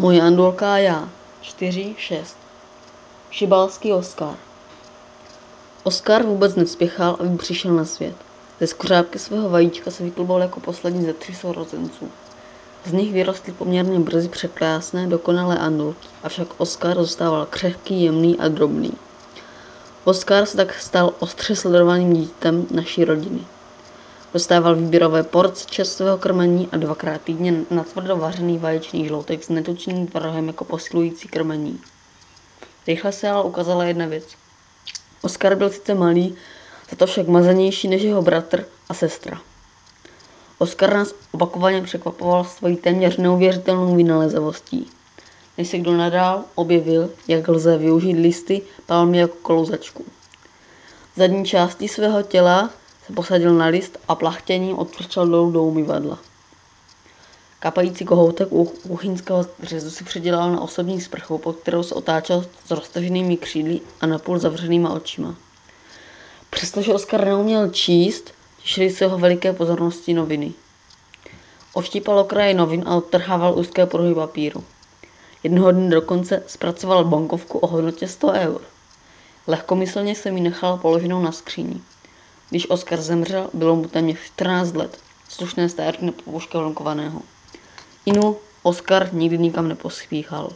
Moje Andolka a já. 4, 6. Šibalský Oskar. Oskar vůbec nespěchal, aby přišel na svět. Ze skořápky svého vajíčka se vykluboval jako poslední ze tří sourozenců. Z nich vyrostly poměrně brzy překrásné, dokonalé andolky, avšak Oskar zůstával křehký, jemný a drobný. Oskar se tak stal ostře sledovaným dítem naší rodiny. Dostával výběrové porce čerstvého krmení a dvakrát týdně natvrdo vařený vaječný žloutek s netučným tvarohem jako posilující krmení. Rychle se ale ukázala jedna věc. Oskar byl sice malý, za to však mazanější než jeho bratr a sestra. Oskar nás opakovaně překvapoval svojí téměř neuvěřitelnou vynalezavostí. Než se kdo nadál objevil, jak lze využít listy palmy jako klouzačku. Zadní části svého těla se posadil na list a plachtěním odprčel dolů do umyvadla. Kapající kohoutek u kuchyňského řezu si předělal na osobní sprchu, pod kterou se otáčel s roztaženými křídly a napůl zavřenýma očima. Přestože Oskar neuměl číst, těšili se jeho veliké pozornosti noviny. Oštípal okraje novin a odtrhával úzké pruhy papíru. Jednoho dne dokonce zpracoval bankovku o hodnotě 100 eur. Lehkomyslně se mi nechal položenou na skříni. Když Oskar zemřel, bylo mu téměř 14 let. Slušné stárky na povuška vlnkovaného. Inu Oskar nikdy nikam nepospíchal.